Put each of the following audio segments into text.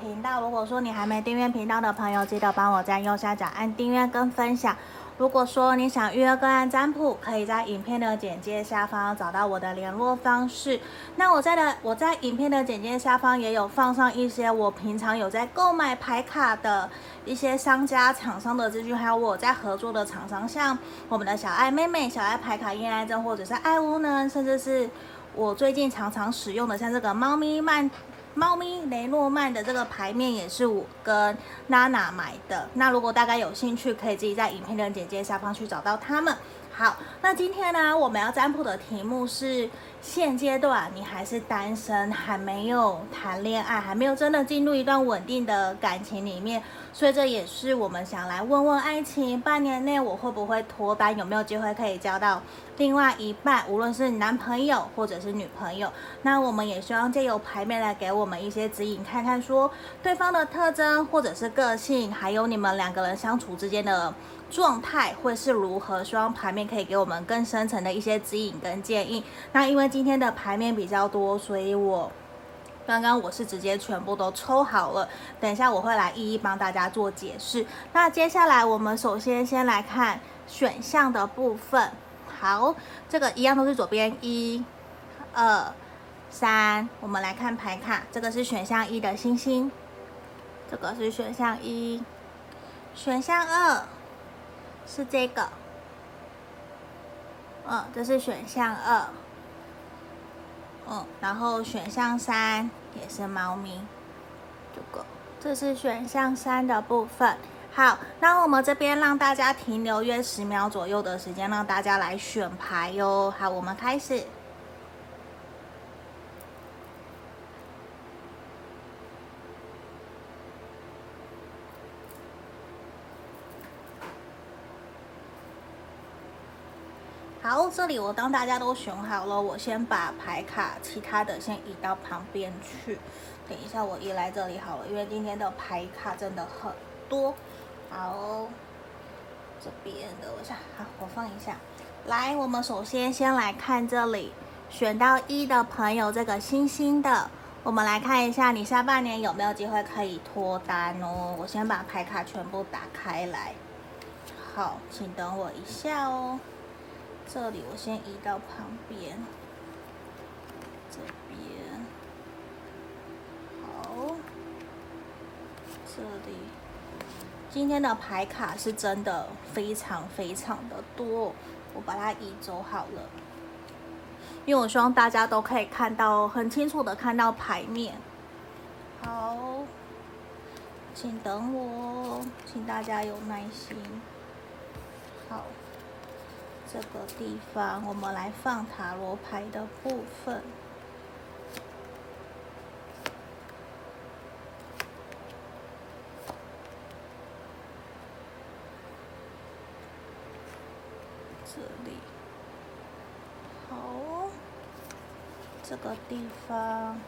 频道。如果说你还没订阅频道的朋友，记得帮我在右下角按订阅跟分享。如果说你想预约个案占卜，可以在影片的简介下方找到我的联络方式。那我在的我在影片的简介下方也有放上一些我平常有在购买牌卡的一些商家厂商的资讯，还有我在合作的厂商，像我们的小爱妹妹、小爱牌卡恋爱阵，或者是爱屋呢，甚至是我最近常常使用的，像这个猫咪曼。猫咪雷诺曼的这个牌面也是我跟娜娜买的。那如果大家有兴趣，可以自己在影片的简介下方去找到他们。好，那今天呢，我们要占卜的题目是：现阶段你还是单身，还没有谈恋爱，还没有真的进入一段稳定的感情里面。所以这也是我们想来问问爱情，半年内我会不会脱单，有没有机会可以交到另外一半，无论是男朋友或者是女朋友。那我们也希望借由牌面来给我们一些指引，看看说对方的特征或者是个性，还有你们两个人相处之间的状态会是如何。希望牌面可以给我们更深层的一些指引跟建议。那因为今天的牌面比较多，所以我。刚刚我是直接全部都抽好了，等一下我会来一一帮大家做解释。那接下来我们首先先来看选项的部分。好，这个一样都是左边一、二、三。我们来看牌卡，这个是选项一的星星，这个是选项一，选项二是这个，嗯，这是选项二。嗯，然后选项三也是猫咪，这个这是选项三的部分。好，那我们这边让大家停留约十秒左右的时间，让大家来选牌哟。好，我们开始。好，这里我当大家都选好了，我先把牌卡其他的先移到旁边去。等一下我移来这里好了，因为今天的牌卡真的很多。好，这边的我想，好，我放一下。来，我们首先先来看这里，选到一的朋友，这个星星的，我们来看一下你下半年有没有机会可以脱单哦。我先把牌卡全部打开来。好，请等我一下哦。这里我先移到旁边，这边好，这里今天的牌卡是真的非常非常的多，我把它移走好了，因为我希望大家都可以看到很清楚的看到牌面。好，请等我，请大家有耐心。这个地方，我们来放塔罗牌的部分。这里，好，这个地方。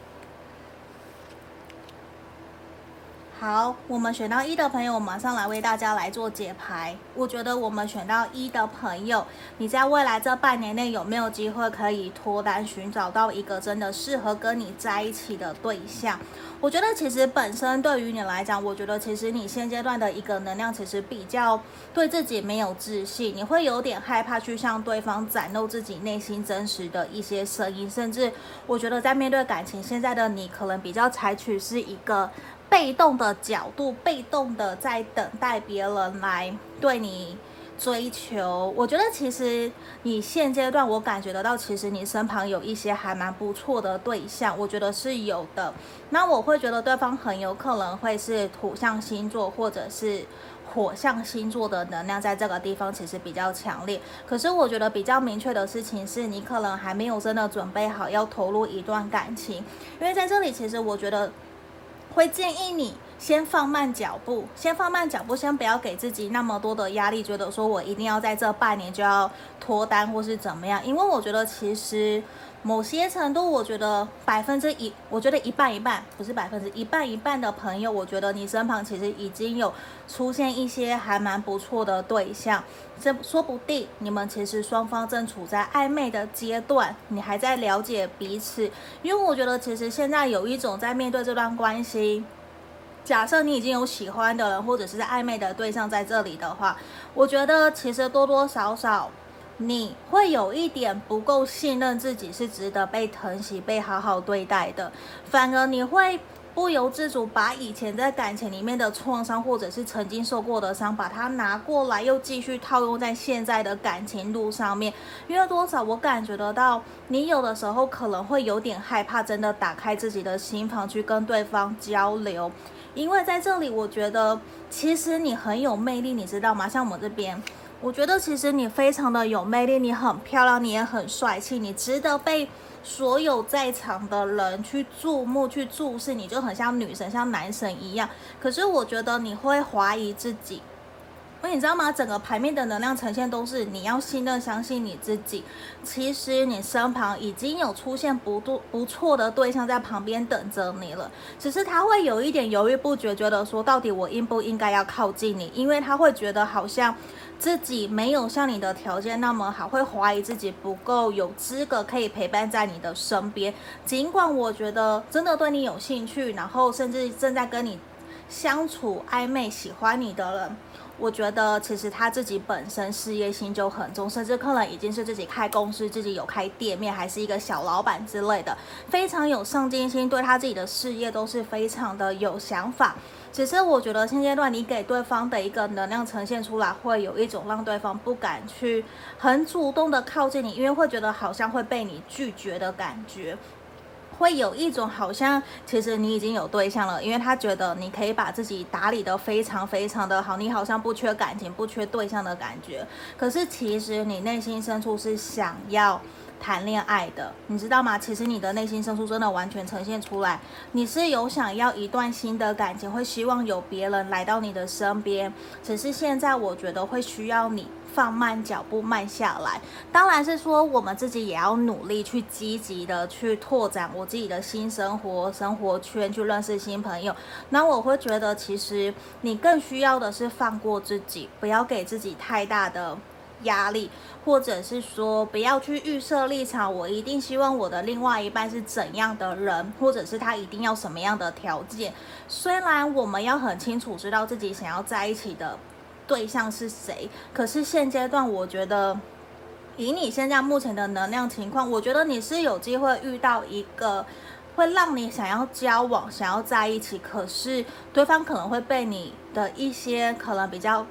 好，我们选到一的朋友，我马上来为大家来做解牌。我觉得我们选到一的朋友，你在未来这半年内有没有机会可以脱单，寻找到一个真的适合跟你在一起的对象？我觉得其实本身对于你来讲，我觉得其实你现阶段的一个能量其实比较对自己没有自信，你会有点害怕去向对方展露自己内心真实的一些声音，甚至我觉得在面对感情，现在的你可能比较采取是一个。被动的角度，被动的在等待别人来对你追求。我觉得其实你现阶段，我感觉得到，其实你身旁有一些还蛮不错的对象，我觉得是有的。那我会觉得对方很有可能会是土象星座或者是火象星座的能量，在这个地方其实比较强烈。可是我觉得比较明确的事情是，你可能还没有真的准备好要投入一段感情，因为在这里，其实我觉得。会建议你先放慢脚步，先放慢脚步，先不要给自己那么多的压力，觉得说我一定要在这半年就要脱单或是怎么样。因为我觉得其实某些程度，我觉得百分之一，我觉得一半一半，不是百分之一半一半的朋友，我觉得你身旁其实已经有出现一些还蛮不错的对象，这说不定你们其实双方正处在暧昧的阶段，你还在了解彼此。因为我觉得其实现在有一种在面对这段关系。假设你已经有喜欢的人或者是暧昧的对象在这里的话，我觉得其实多多少少你会有一点不够信任自己是值得被疼惜、被好好对待的，反而你会。不由自主把以前在感情里面的创伤，或者是曾经受过的伤，把它拿过来，又继续套用在现在的感情路上面。因为多少我感觉得到，你有的时候可能会有点害怕，真的打开自己的心房去跟对方交流。因为在这里，我觉得其实你很有魅力，你知道吗？像我们这边，我觉得其实你非常的有魅力，你很漂亮，你也很帅气，你值得被。所有在场的人去注目、去注视你，就很像女神、像男神一样。可是我觉得你会怀疑自己，因为你知道吗？整个牌面的能量呈现都是你要信任、相信你自己。其实你身旁已经有出现不不不错的对象在旁边等着你了，只是他会有一点犹豫不决，觉得说到底我应不应该要靠近你？因为他会觉得好像。自己没有像你的条件那么好，会怀疑自己不够有资格可以陪伴在你的身边。尽管我觉得真的对你有兴趣，然后甚至正在跟你相处暧昧、喜欢你的人，我觉得其实他自己本身事业心就很重，甚至可能已经是自己开公司、自己有开店面，还是一个小老板之类的，非常有上进心，对他自己的事业都是非常的有想法。只是我觉得现阶段你给对方的一个能量呈现出来，会有一种让对方不敢去很主动的靠近你，因为会觉得好像会被你拒绝的感觉，会有一种好像其实你已经有对象了，因为他觉得你可以把自己打理得非常非常的好，你好像不缺感情、不缺对象的感觉，可是其实你内心深处是想要。谈恋爱的，你知道吗？其实你的内心深处真的完全呈现出来，你是有想要一段新的感情，会希望有别人来到你的身边。只是现在我觉得会需要你放慢脚步，慢下来。当然是说我们自己也要努力去积极的去拓展我自己的新生活、生活圈，去认识新朋友。那我会觉得，其实你更需要的是放过自己，不要给自己太大的。压力，或者是说不要去预设立场，我一定希望我的另外一半是怎样的人，或者是他一定要什么样的条件。虽然我们要很清楚知道自己想要在一起的对象是谁，可是现阶段我觉得，以你现在目前的能量情况，我觉得你是有机会遇到一个会让你想要交往、想要在一起，可是对方可能会被你的一些可能比较。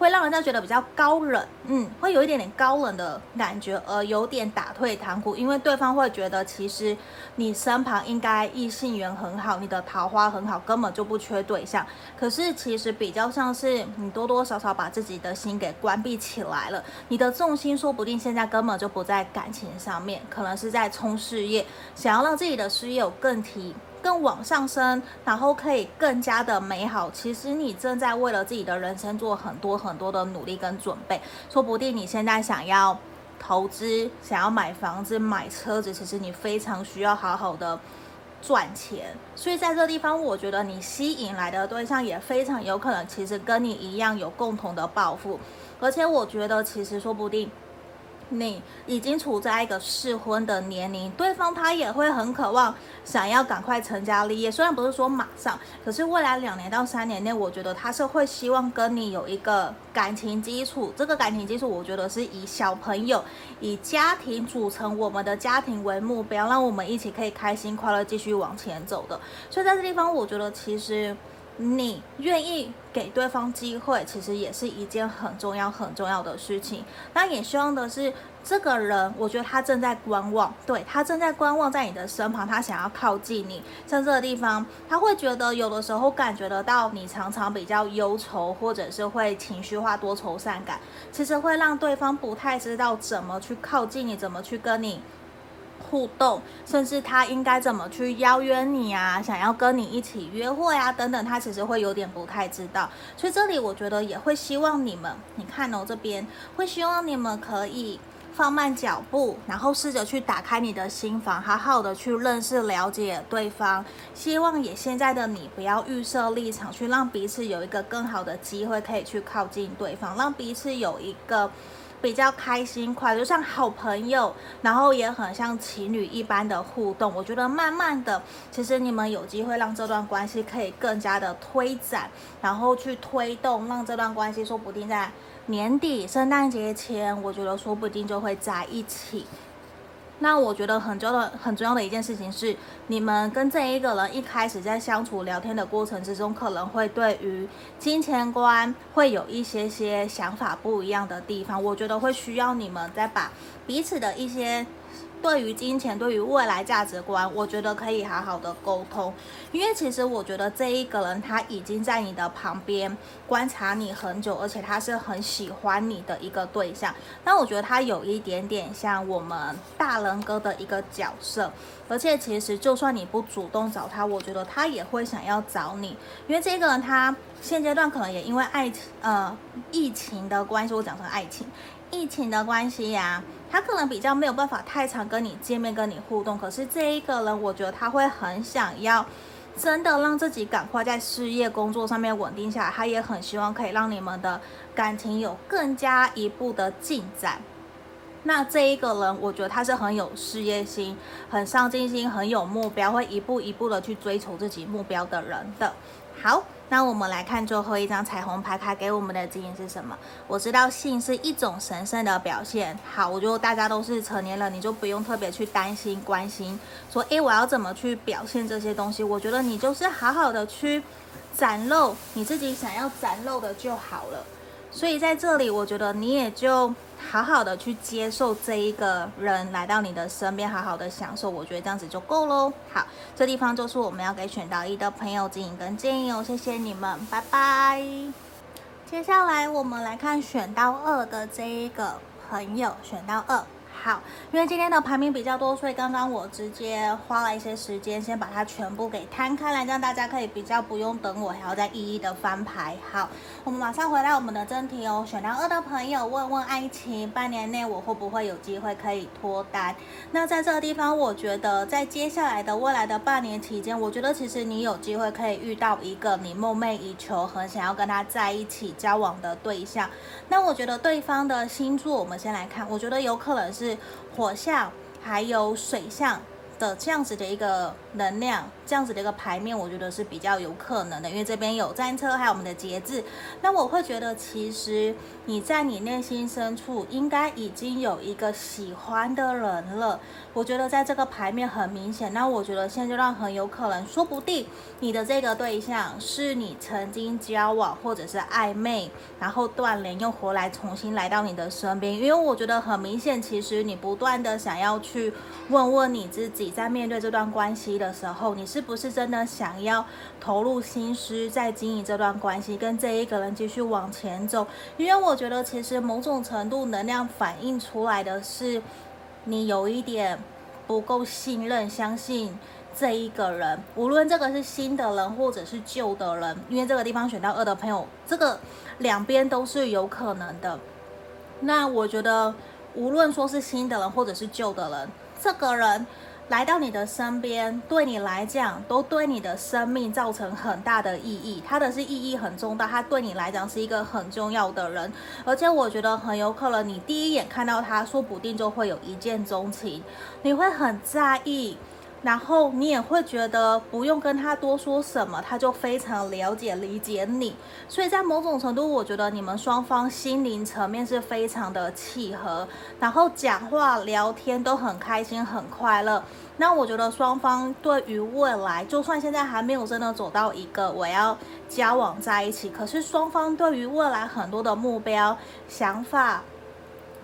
会让人家觉得比较高冷，嗯，会有一点点高冷的感觉，而有点打退堂鼓，因为对方会觉得其实你身旁应该异性缘很好，你的桃花很好，根本就不缺对象。可是其实比较像是你多多少少把自己的心给关闭起来了，你的重心说不定现在根本就不在感情上面，可能是在冲事业，想要让自己的事业有更提。更往上升，然后可以更加的美好。其实你正在为了自己的人生做很多很多的努力跟准备。说不定你现在想要投资，想要买房子、买车子，其实你非常需要好好的赚钱。所以在这个地方，我觉得你吸引来的对象也非常有可能，其实跟你一样有共同的抱负。而且我觉得，其实说不定。你已经处在一个适婚的年龄，对方他也会很渴望想要赶快成家立业。虽然不是说马上，可是未来两年到三年内，我觉得他是会希望跟你有一个感情基础。这个感情基础，我觉得是以小朋友、以家庭组成我们的家庭为目标，让我们一起可以开心快乐继续往前走的。所以在这地方，我觉得其实。你愿意给对方机会，其实也是一件很重要、很重要的事情。那也希望的是，这个人，我觉得他正在观望，对，他正在观望，在你的身旁，他想要靠近你。像这个地方，他会觉得有的时候感觉得到你常常比较忧愁，或者是会情绪化、多愁善感，其实会让对方不太知道怎么去靠近你，怎么去跟你。互动，甚至他应该怎么去邀约你啊？想要跟你一起约会啊，等等，他其实会有点不太知道。所以这里我觉得也会希望你们，你看哦，这边会希望你们可以放慢脚步，然后试着去打开你的心房，好好的去认识、了解对方。希望也现在的你不要预设立场，去让彼此有一个更好的机会可以去靠近对方，让彼此有一个。比较开心快乐，就像好朋友，然后也很像情侣一般的互动。我觉得慢慢的，其实你们有机会让这段关系可以更加的推展，然后去推动，让这段关系说不定在年底圣诞节前，我觉得说不定就会在一起。那我觉得很重要的、很重要的一件事情是，你们跟这一个人一开始在相处聊天的过程之中，可能会对于金钱观会有一些些想法不一样的地方。我觉得会需要你们再把彼此的一些。对于金钱，对于未来价值观，我觉得可以好好的沟通，因为其实我觉得这一个人他已经在你的旁边观察你很久，而且他是很喜欢你的一个对象。但我觉得他有一点点像我们大人哥的一个角色，而且其实就算你不主动找他，我觉得他也会想要找你，因为这个人他现阶段可能也因为爱情呃疫情的关系，我讲成爱情。疫情的关系呀、他可能比较没有办法太常跟你见面、跟你互动。可是这一个人，我觉得他会很想要，真的让自己赶快在事业、工作上面稳定下来。他也很希望可以让你们的感情有更加一步的进展。那这一个人，我觉得他是很有事业心、很上进心、很有目标，会一步一步的去追求自己目标的人的。好。那我们来看最后一张彩虹牌卡给我们的指引是什么？我知道性是一种神圣的表现。好，我觉得大家都是成年人，你就不用特别去担心、关心，说，诶，我要怎么去表现这些东西？我觉得你就是好好的去展露你自己想要展露的就好了。所以在这里，我觉得你也就。好好的去接受这一个人来到你的身边，好好的享受，我觉得这样子就够喽。好，这地方就是我们要给选到一的朋友指引跟建议哦，谢谢你们，拜拜。接下来我们来看选到二的这一个朋友，选到二。好，因为今天的排名比较多，所以刚刚我直接花了一些时间，先把它全部给摊开来，这样大家可以比较不用等我，还要再一一的翻牌。好，我们马上回来我们的正题哦。选到二的朋友，问问爱情，半年内我会不会有机会可以脱单？那在这个地方，我觉得在接下来的未来的半年期间，我觉得其实你有机会可以遇到一个你梦寐以求、很想要跟他在一起交往的对象。那我觉得对方的星座，我们先来看，我觉得有可能是。火象还有水象的这样子的一个能量，这样子的一个牌面，我觉得是比较有可能的，因为这边有战车，还有我们的节制。那我会觉得，其实你在你内心深处应该已经有一个喜欢的人了。我觉得在这个牌面很明显。那我觉得现阶段很有可能，说不定你的这个对象是你曾经交往或者是暧昧，然后断联又回来重新来到你的身边。因为我觉得很明显，其实你不断的想要去问问你自己。在面对这段关系的时候，你是是不是真的想要投入心思在经营这段关系，跟这一个人继续往前走？因为我觉得，其实某种程度能量反映出来的是，你有一点不够信任、相信这一个人。无论这个是新的人或者是旧的人，因为这个地方选到二的朋友，这个两边都是有可能的。那我觉得，无论说是新的人或者是旧的人，这个人。来到你的身边，对你来讲，都对你的生命造成很大的意义。他的是意义很重大，他对你来讲是一个很重要的人。而且我觉得很有可能，你第一眼看到他，说不定就会有一见钟情，你会很在意。然后你也会觉得不用跟他多说什么，他就非常了解理解你。所以在某种程度，我觉得你们双方心灵层面是非常的契合，然后讲话聊天都很开心很快乐。那我觉得双方对于未来，就算现在还没有真的走到一个我要交往在一起，可是双方对于未来很多的目标想法。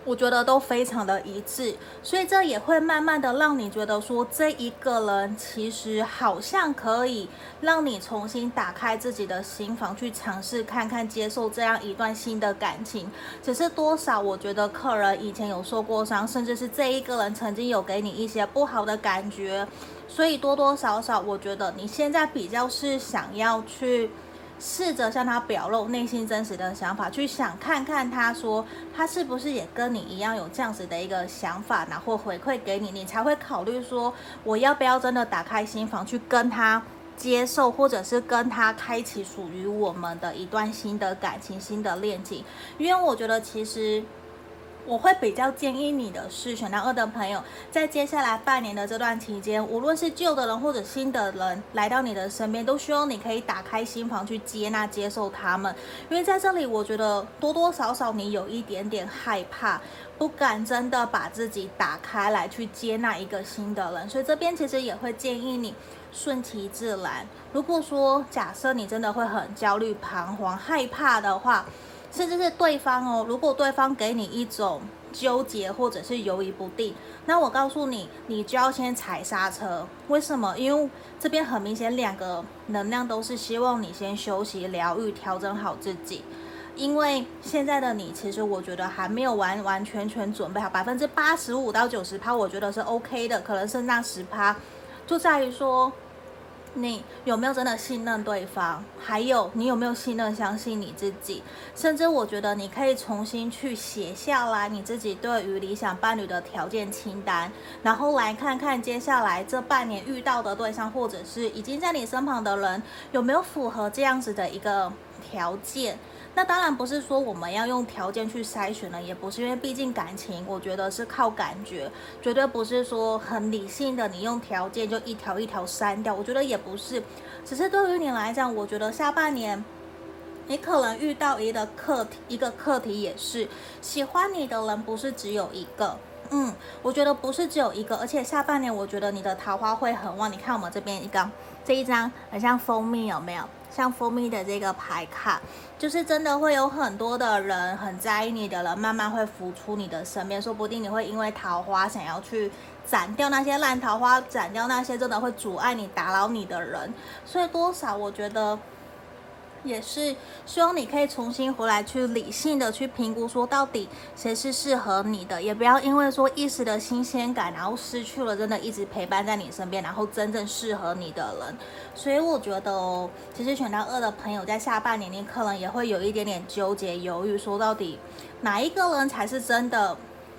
我觉得都非常的一致，所以这也会慢慢的让你觉得说，这一个人其实好像可以让你重新打开自己的心房，去尝试看看接受这样一段新的感情。只是多少，我觉得客人以前有受过伤，甚至是这一个人曾经有给你一些不好的感觉，所以多多少少，我觉得你现在比较是想要去。试着向他表露内心真实的想法，去想看看他说他是不是也跟你一样有这样子的一个想法，然后回馈给你，你才会考虑说我要不要真的打开心房去跟他接受，或者是跟他开启属于我们的一段新的感情、新的恋情。因为我觉得其实我会比较建议你的是，选到二的朋友，在接下来半年的这段期间，无论是旧的人或者新的人来到你的身边，都希望你可以打开心房去接纳、接受他们。因为在这里，我觉得多多少少你有一点点害怕，不敢真的把自己打开来去接纳一个新的人，所以这边其实也会建议你顺其自然。如果说假设你真的会很焦虑、彷徨、害怕的话，甚至是对方哦，如果对方给你一种纠结或者是犹豫不定，那我告诉你，你就要先踩刹车。为什么？因为这边很明显两个能量都是希望你先休息、疗愈、调整好自己。因为现在的你，其实我觉得还没有完完全全准备好，百分之八十五到九十趴，我觉得是 OK 的，可能剩那十趴，就在于说。你有没有真的信任对方？还有，你有没有信任、相信你自己？甚至我觉得你可以重新去写下来你自己对于理想伴侣的条件清单，然后来看看接下来这半年遇到的对象，或者是已经在你身旁的人，有没有符合这样子的一个条件。那当然不是说我们要用条件去筛选了，也不是，因为毕竟感情，我觉得是靠感觉，绝对不是说很理性的，你用条件就一条一条删掉，我觉得也不是，只是对于你来讲，我觉得下半年你可能遇到一个课题，一个课题也是喜欢你的人不是只有一个，嗯，我觉得不是只有一个，而且下半年我觉得你的桃花会很旺，你看我们这边一个这一张很像蜂蜜，有没有？像蜂蜜的这个牌卡，就是真的会有很多的人很在意你的人，慢慢会浮出你的身边，说不定你会因为桃花想要去斩掉那些烂桃花，斩掉那些真的会阻碍你、打扰你的人，所以多少我觉得。也是希望你可以重新回来，去理性的去评估，说到底谁是适合你的，也不要因为说一时的新鲜感，然后失去了真的一直陪伴在你身边，然后真正适合你的人。所以我觉得哦，其实选到二的朋友在下半年，你可能也会有一点点纠结、犹豫，说到底哪一个人才是真的。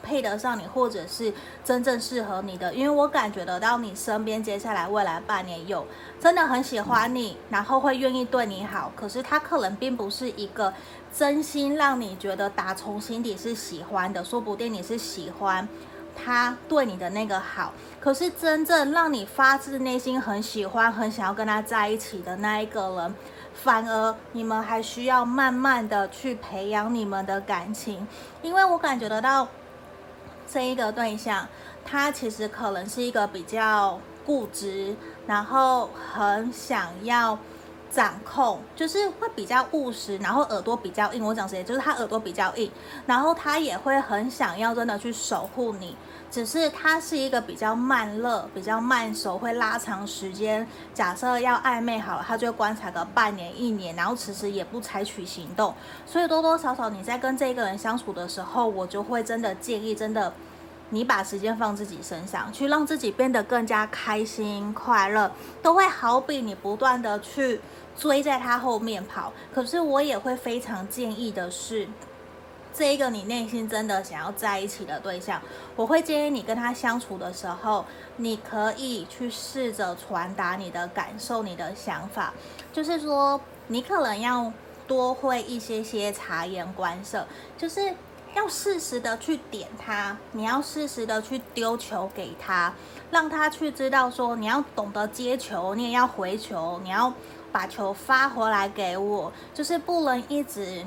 配得上你，或者是真正适合你的，因为我感觉得到你身边接下来未来半年有真的很喜欢你，然后会愿意对你好。可是他可能并不是一个真心让你觉得打从心底是喜欢的，说不定你是喜欢他对你的那个好。可是真正让你发自内心很喜欢、很想要跟他在一起的那一个人，反而你们还需要慢慢的去培养你们的感情，因为我感觉得到。这一个对象，他其实可能是一个比较固执，然后很想要掌控，就是会比较务实，然后耳朵比较硬。我讲实在，就是他耳朵比较硬，然后他也会很想要真的去守护你，只是他是一个比较慢热、比较慢熟，会拉长时间。假设要暧昧好了，他就观察个半年、一年，然后迟迟也不采取行动。所以多多少少你在跟这个人相处的时候，我就会真的建议，真的。你把时间放自己身上，去让自己变得更加开心快乐，都会好比你不断的去追在他后面跑。可是我也会非常建议的是，这一个你内心真的想要在一起的对象，我会建议你跟他相处的时候，你可以去试着传达你的感受、你的想法，就是说你可能要多会一些些察言观色，就是。要适时的去点他，你要适时的去丢球给他，让他去知道说你要懂得接球，你也要回球，你要把球发回来给我，就是不能一直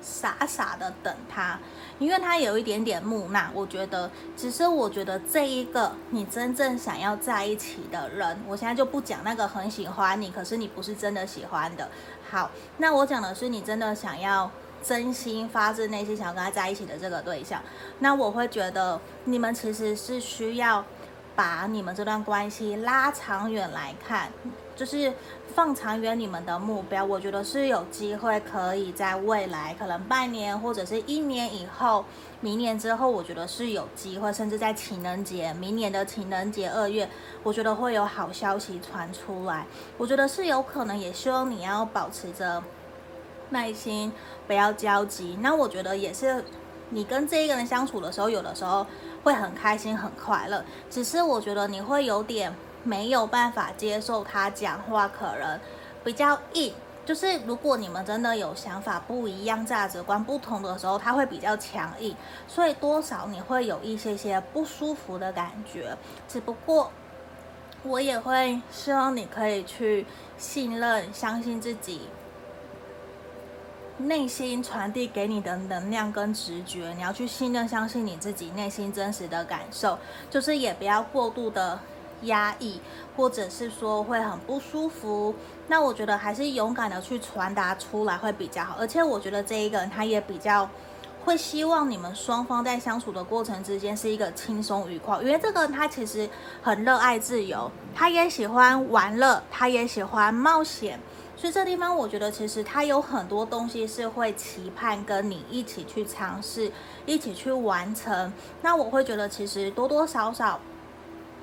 傻傻的等他，因为他有一点点木讷。我觉得，只是我觉得这一个你真正想要在一起的人，我现在就不讲那个很喜欢你，可是你不是真的喜欢的。好，那我讲的是你真的想要。真心发自内心想要跟他在一起的这个对象，那我会觉得你们其实是需要把你们这段关系拉长远来看，就是放长远你们的目标。我觉得是有机会可以在未来可能半年或者是一年以后，明年之后，我觉得是有机会，甚至在情人节，明年的情人节二月，我觉得会有好消息传出来。我觉得是有可能，也希望你要保持着。耐心，不要焦急。那我觉得也是，你跟这一个人相处的时候，有的时候会很开心、很快乐。只是我觉得你会有点没有办法接受他讲话，可能比较硬，就是如果你们真的有想法不一样、价值观不同的时候，他会比较强硬，所以多少你会有一些些不舒服的感觉。只不过我也会希望你可以去信任、相信自己。内心传递给你的能量跟直觉，你要去信任、相信你自己内心真实的感受，就是也不要过度的压抑，或者是说会很不舒服。那我觉得还是勇敢的去传达出来会比较好。而且我觉得这一个人他也比较会希望你们双方在相处的过程之间是一个轻松愉快，因为这个人他其实很热爱自由，他也喜欢玩乐，他也喜欢冒险。所以这地方，我觉得其实他有很多东西是会期盼跟你一起去尝试，一起去完成。那我会觉得，其实多多少少，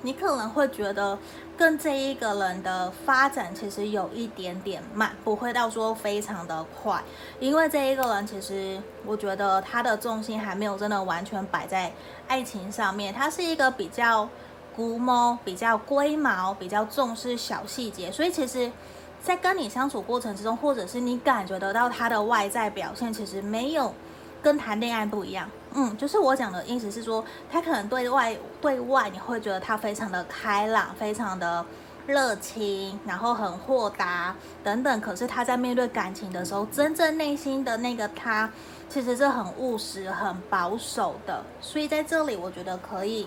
你可能会觉得跟这一个人的发展其实有一点点慢，不会到说非常的快。因为这一个人，其实我觉得他的重心还没有真的完全摆在爱情上面，他是一个比较龟毛、比较龟毛、比较重视小细节，所以其实。在跟你相处过程之中，或者是你感觉得到他的外在表现，其实没有跟谈恋爱不一样。嗯，就是我讲的意思是说，他可能对外对外你会觉得他非常的开朗，非常的热情，然后很豁达等等。可是他在面对感情的时候，真正内心的那个他，其实是很务实、很保守的。所以在这里，我觉得可以，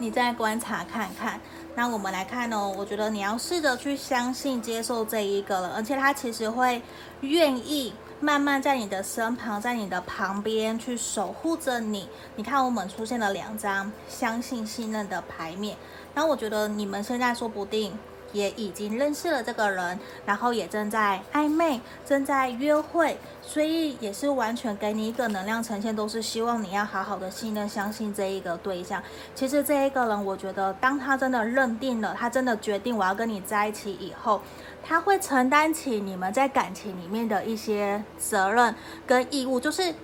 你再观察看看。那我们来看哦，我觉得你要试着去相信、接受这一个了，而且他其实会愿意慢慢在你的身旁，在你的旁边去守护着你。你看，我们出现了两张相信、信任的牌面，那我觉得你们现在说不定。也已经认识了这个人，然后也正在暧昧，正在约会，所以也是完全给你一个能量呈现，都是希望你要好好的信任、相信这一个对象。其实这一个人，我觉得当他真的认定了，他真的决定我要跟你在一起以后，他会承担起你们在感情里面的一些责任跟义务，就是。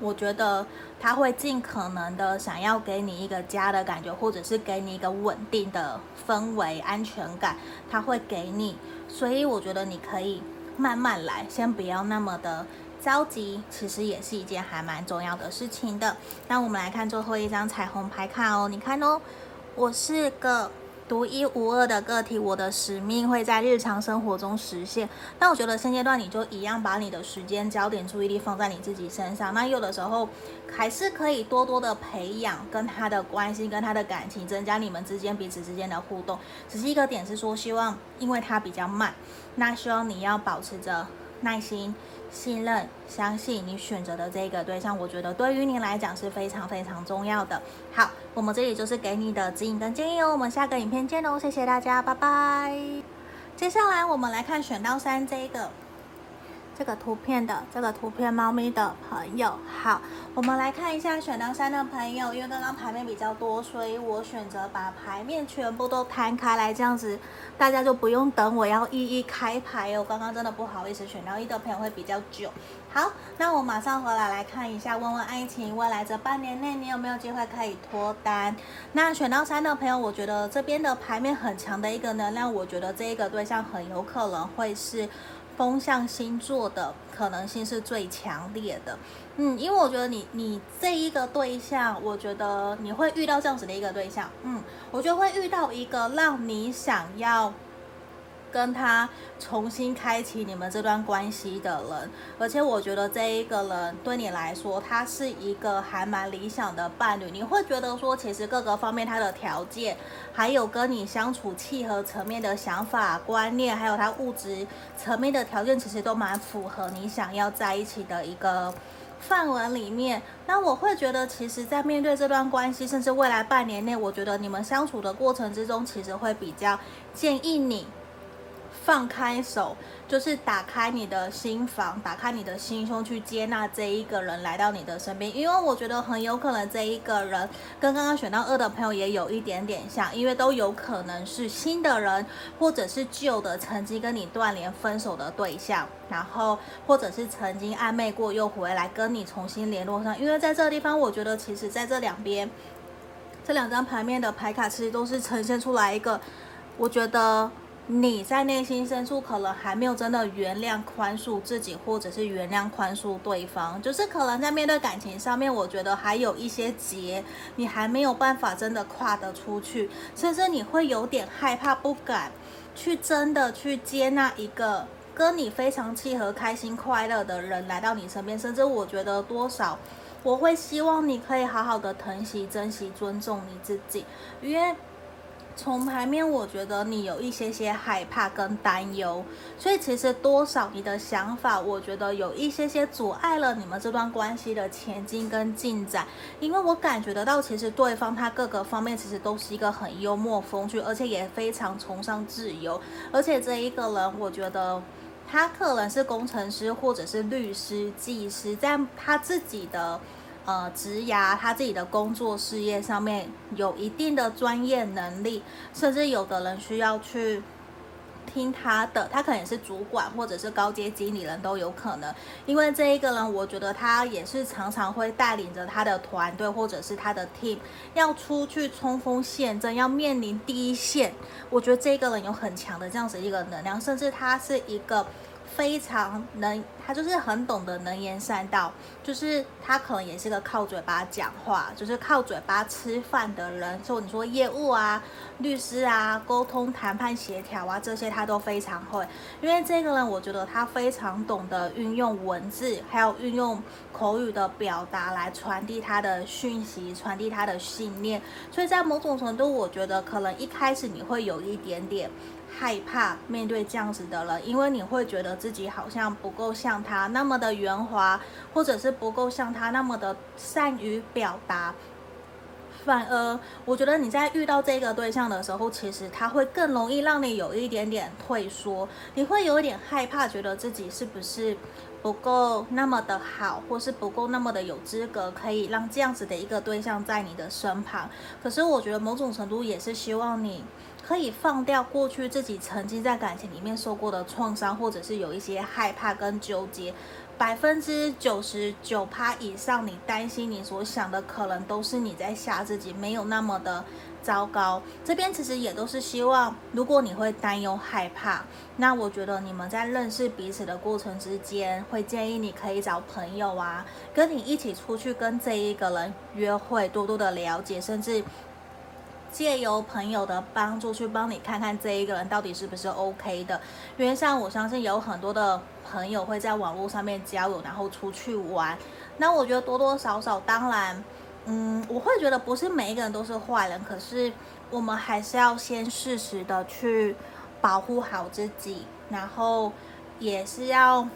我觉得他会尽可能的想要给你一个家的感觉，或者是给你一个稳定的氛围、安全感，他会给你。所以我觉得你可以慢慢来，先不要那么的着急，其实也是一件还蛮重要的事情的。那我们来看最后一张彩虹牌卡哦，你看哦，我是个。独一无二的个体，我的使命会在日常生活中实现。那我觉得现阶段你就一样把你的时间、焦点、注意力放在你自己身上。那有的时候还是可以多多的培养跟他的关系、跟他的感情，增加你们之间彼此之间的互动。只是一个点是说，希望因为他比较慢，那希望你要保持着耐心。信任、相信你选择的这个对象，我觉得对于你来讲是非常非常重要的。好，我们这里就是给你的指引跟建议哦。我们下个影片见哦，谢谢大家，拜拜。接下来我们来看选到三这个。这个图片的这个图片猫咪的朋友，好，我们来看一下选到三的朋友，因为刚刚牌面比较多，所以我选择把牌面全部都摊开来，这样子大家就不用等我要一一开牌哦。刚刚真的不好意思，选到一的朋友会比较久。好，那我马上回来来看一下，问问爱情未来这半年内你有没有机会可以脱单？那选到三的朋友，我觉得这边的牌面很强的一个能量，我觉得这一个对象很有可能会是。风象星座的可能性是最强烈的，嗯，因为我觉得你你这一个对象，我觉得你会遇到这样子的一个对象，嗯，我觉得会遇到一个让你想要。跟他重新开启你们这段关系的人，而且我觉得这一个人对你来说，他是一个还蛮理想的伴侣。你会觉得说，其实各个方面他的条件，还有跟你相处契合层面的想法观念，还有他物质层面的条件，其实都蛮符合你想要在一起的一个范围里面。那我会觉得，其实，在面对这段关系，甚至未来半年内，我觉得你们相处的过程之中，其实会比较建议你。放开手，就是打开你的心房，打开你的心胸，去接纳这一个人来到你的身边。因为我觉得很有可能这一个人跟刚刚选到二的朋友也有一点点像，因为都有可能是新的人，或者是旧的曾经跟你断联分手的对象，然后或者是曾经暧昧过又回来跟你重新联络上。因为在这个地方，我觉得其实在这两边这两张牌面的牌卡，其实都是呈现出来一个，我觉得。你在内心深处可能还没有真的原谅宽恕自己，或者是原谅宽恕对方，就是可能在面对感情上面，我觉得还有一些结，你还没有办法真的跨得出去，甚至你会有点害怕，不敢去真的去接纳一个跟你非常契合、开心、快乐的人来到你身边，甚至我觉得多少，我会希望你可以好好的疼惜、珍惜、尊重你自己，因为。从牌面，我觉得你有一些些害怕跟担忧，所以其实多少你的想法，我觉得有一些些阻碍了你们这段关系的前进跟进展。因为我感觉得到，其实对方他各个方面其实都是一个很幽默风趣，而且也非常崇尚自由。而且这一个人，我觉得他可能是工程师或者是律师、技师，在他自己的。呃，职涯他自己的工作事业上面有一定的专业能力，甚至有的人需要去听他的，他可能也是主管或者是高阶经理人都有可能。因为这一个人，我觉得他也是常常会带领着他的团队或者是他的 team 要出去冲锋陷阵，要面临第一线。我觉得这个人有很强的这样子一个能量，甚至他是一个。非常能，他就是很懂得能言善道，就是他可能也是个靠嘴巴讲话，就是靠嘴巴吃饭的人。就你说业务啊、律师啊、沟通、谈判、协调啊这些，他都非常会。因为这个人，我觉得他非常懂得运用文字，还有运用口语的表达来传递他的讯息，传递他的信念。所以在某种程度，我觉得可能一开始你会有一点点。害怕面对这样子的人，因为你会觉得自己好像不够像他那么的圆滑，或者是不够像他那么的善于表达。反而，我觉得你在遇到这个对象的时候，其实他会更容易让你有一点点退缩，你会有一点害怕，觉得自己是不是不够那么的好，或是不够那么的有资格，可以让这样子的一个对象在你的身旁。可是，我觉得某种程度也是希望你。可以放掉过去自己曾经在感情里面受过的创伤，或者是有一些害怕跟纠结，百分之九十九趴以上，你担心你所想的可能都是你在吓自己，没有那么的糟糕。这边其实也都是希望，如果你会担忧害怕，那我觉得你们在认识彼此的过程之间，会建议你可以找朋友啊，跟你一起出去跟这一个人约会，多多的了解，甚至。借由朋友的帮助去帮你看看这一个人到底是不是 OK 的，因为像我相信有很多的朋友会在网络上面交友，然后出去玩。那我觉得多多少少，当然，嗯，我会觉得不是每一个人都是坏人，可是我们还是要先适时的去保护好自己，然后也是要。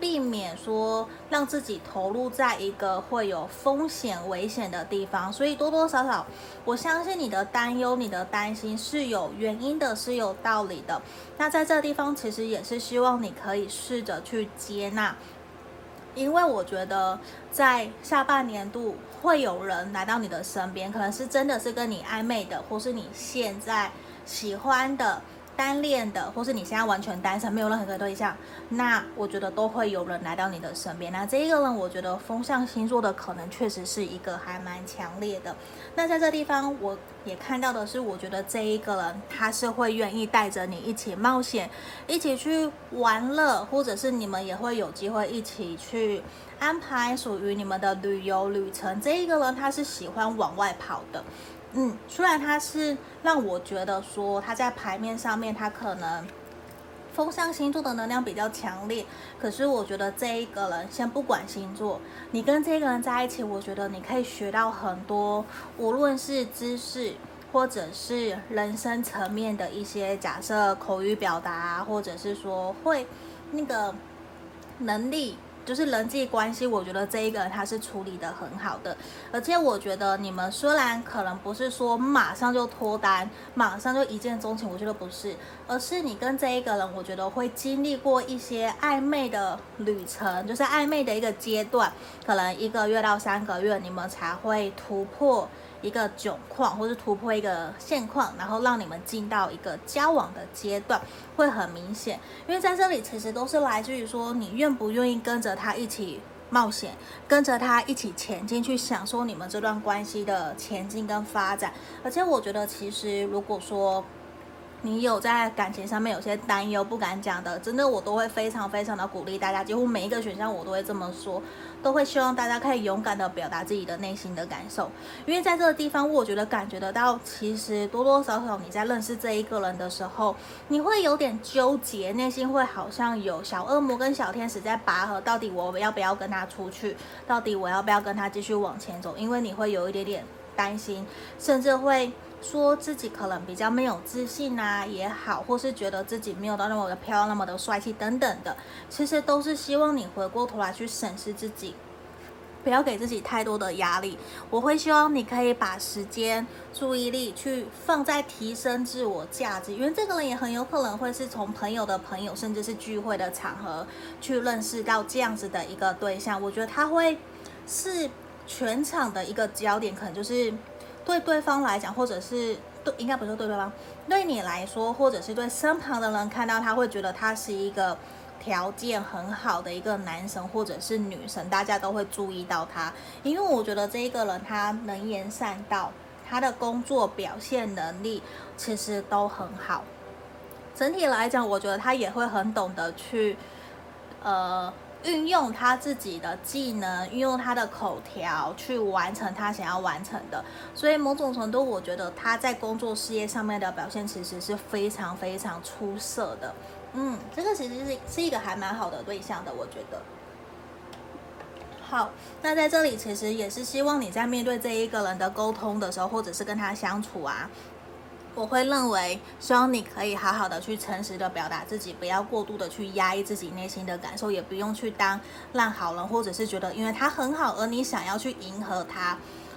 避免说让自己投入在一个会有风险、危险的地方，所以多多少少，我相信你的担忧、你的担心是有原因的，是有道理的。那在这个地方，其实也是希望你可以试着去接纳，因为我觉得在下半年度会有人来到你的身边，可能是真的是跟你暧昧的，或是你现在喜欢的。单恋的，或是你现在完全单身，没有任何的对象，那我觉得都会有人来到你的身边。那这一个人，我觉得风象星座的可能确实是一个还蛮强烈的。那在这地方，我也看到的是，我觉得这一个人他是会愿意带着你一起冒险，一起去玩乐，或者是你们也会有机会一起去安排属于你们的旅游旅程。这一个人他是喜欢往外跑的。嗯，虽然他是让我觉得说他在牌面上面他可能风象星座的能量比较强烈，可是我觉得这一个人先不管星座，你跟这个人在一起，我觉得你可以学到很多，无论是知识或者是人生层面的一些假设口语表达，或者是说会那个能力。就是人际关系，我觉得这一个人他是处理得很好的，而且我觉得你们虽然可能不是说马上就脱单，马上就一见钟情，我觉得不是，而是你跟这一个人，我觉得会经历过一些暧昧的旅程，就是暧昧的一个阶段，可能一个月到三个月，你们才会突破。一个窘况，或是突破一个现况，然后让你们进到一个交往的阶段，会很明显。因为在这里其实都是来自于说，你愿不愿意跟着他一起冒险，跟着他一起前进，去享受你们这段关系的前进跟发展。而且我觉得，其实如果说你有在感情上面有些担忧不敢讲的，真的我都会非常非常的鼓励大家，几乎每一个选项我都会这么说，都会希望大家可以勇敢的表达自己的内心的感受，因为在这个地方，我觉得感觉得到，其实多多少少你在认识这一个人的时候，你会有点纠结，内心会好像有小恶魔跟小天使在拔河，到底我要不要跟他出去，到底我要不要跟他继续往前走，因为你会有一点点担心，甚至会。说自己可能比较没有自信啊，也好，或是觉得自己没有到那么的漂亮、那么的帅气等等的，其实都是希望你回过头来去审视自己，不要给自己太多的压力。我会希望你可以把时间、注意力去放在提升自我价值，因为这个人也很有可能会是从朋友的朋友，甚至是聚会的场合去认识到这样子的一个对象。我觉得他会是全场的一个焦点，可能就是。对对方来讲，或者是对，应该不是对对方，对你来说，或者是对身旁的人看到他，会觉得他是一个条件很好的一个男神或者是女神，大家都会注意到他，因为我觉得这一个人他能言善道，他的工作表现能力其实都很好，整体来讲，我觉得他也会很懂得去，呃。运用他自己的技能，运用他的口条去完成他想要完成的，所以某种程度，我觉得他在工作事业上面的表现其实是非常非常出色的。嗯，这个其实是是一个还蛮好的对象的，我觉得。好，那在这里其实也是希望你在面对这一个人的沟通的时候，或者是跟他相处啊。我会认为，希望你可以好好的去诚实的表达自己，不要过度的去压抑自己内心的感受，也不用去当烂好人，或者是觉得因为他很好而你想要去迎合他。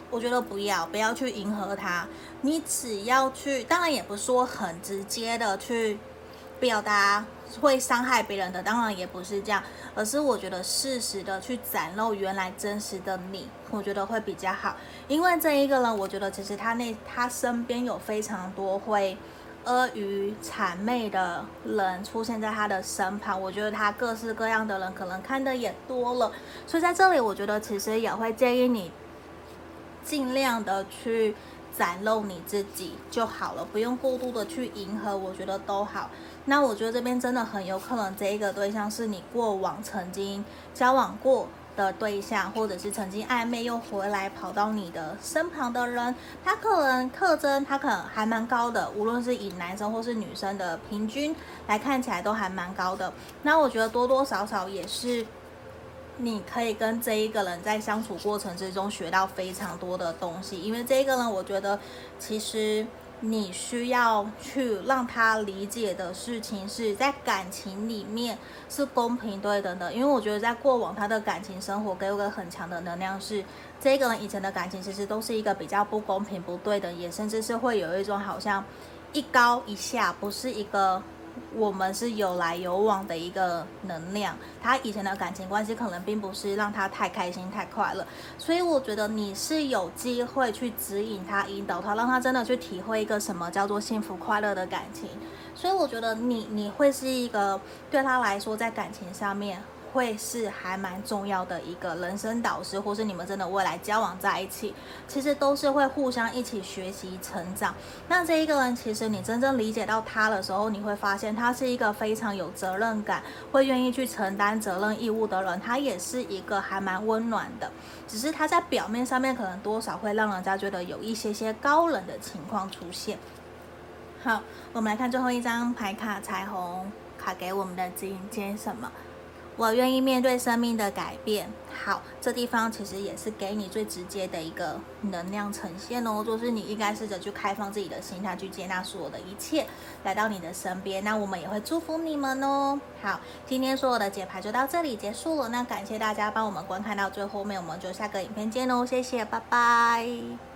我觉得不要，不要去迎合他，你只要去，当然也不是说很直接的去表达。会伤害别人的，当然也不是这样，而是我觉得适时的去展露原来真实的你，我觉得会比较好。因为这一个人，我觉得其实他那他身边有非常多会阿谀谄媚的人出现在他的身旁，我觉得他各式各样的人可能看的也多了，所以在这里，我觉得其实也会建议你尽量的去。展露你自己就好了，不用过度的去迎合，我觉得都好。那我觉得这边真的很有可能，这一个对象是你过往曾经交往过的对象，或者是曾经暧昧又回来跑到你的身旁的人。他可能特征，他可能还蛮高的，无论是以男生或是女生的平均来看起来都还蛮高的。那我觉得多多少少也是。你可以跟这一个人在相处过程之中学到非常多的东西，因为这一个人，我觉得其实你需要去让他理解的事情是在感情里面是公平对等的，因为我觉得在过往他的感情生活给我个很强的能量是，这个人以前的感情其实都是一个比较不公平不对等，也甚至是会有一种好像一高一下，不是一个。我们是有来有往的一个能量，他以前的感情关系可能并不是让他太开心、太快乐，所以我觉得你是有机会去指引他、引导他，让他真的去体会一个什么叫做幸福快乐的感情。所以我觉得你你会是一个对他来说在感情上面。会是还蛮重要的一个人生导师，或是你们真的未来交往在一起，其实都是会互相一起学习成长。那这一个人，其实你真正理解到他的时候，你会发现他是一个非常有责任感，会愿意去承担责任义务的人。他也是一个还蛮温暖的，只是他在表面上面可能多少会让人家觉得有一些些高冷的情况出现。好，我们来看最后一张牌卡，彩虹卡给我们的指引是什么？我愿意面对生命的改变。好，这地方其实也是给你最直接的一个能量呈现哦，就是你应该试着去开放自己的心态，去接纳所有的一切来到你的身边。那我们也会祝福你们哦。好，今天所有的解牌就到这里结束了。那感谢大家帮我们观看到最后面，我们就下个影片见喽。谢谢，拜拜。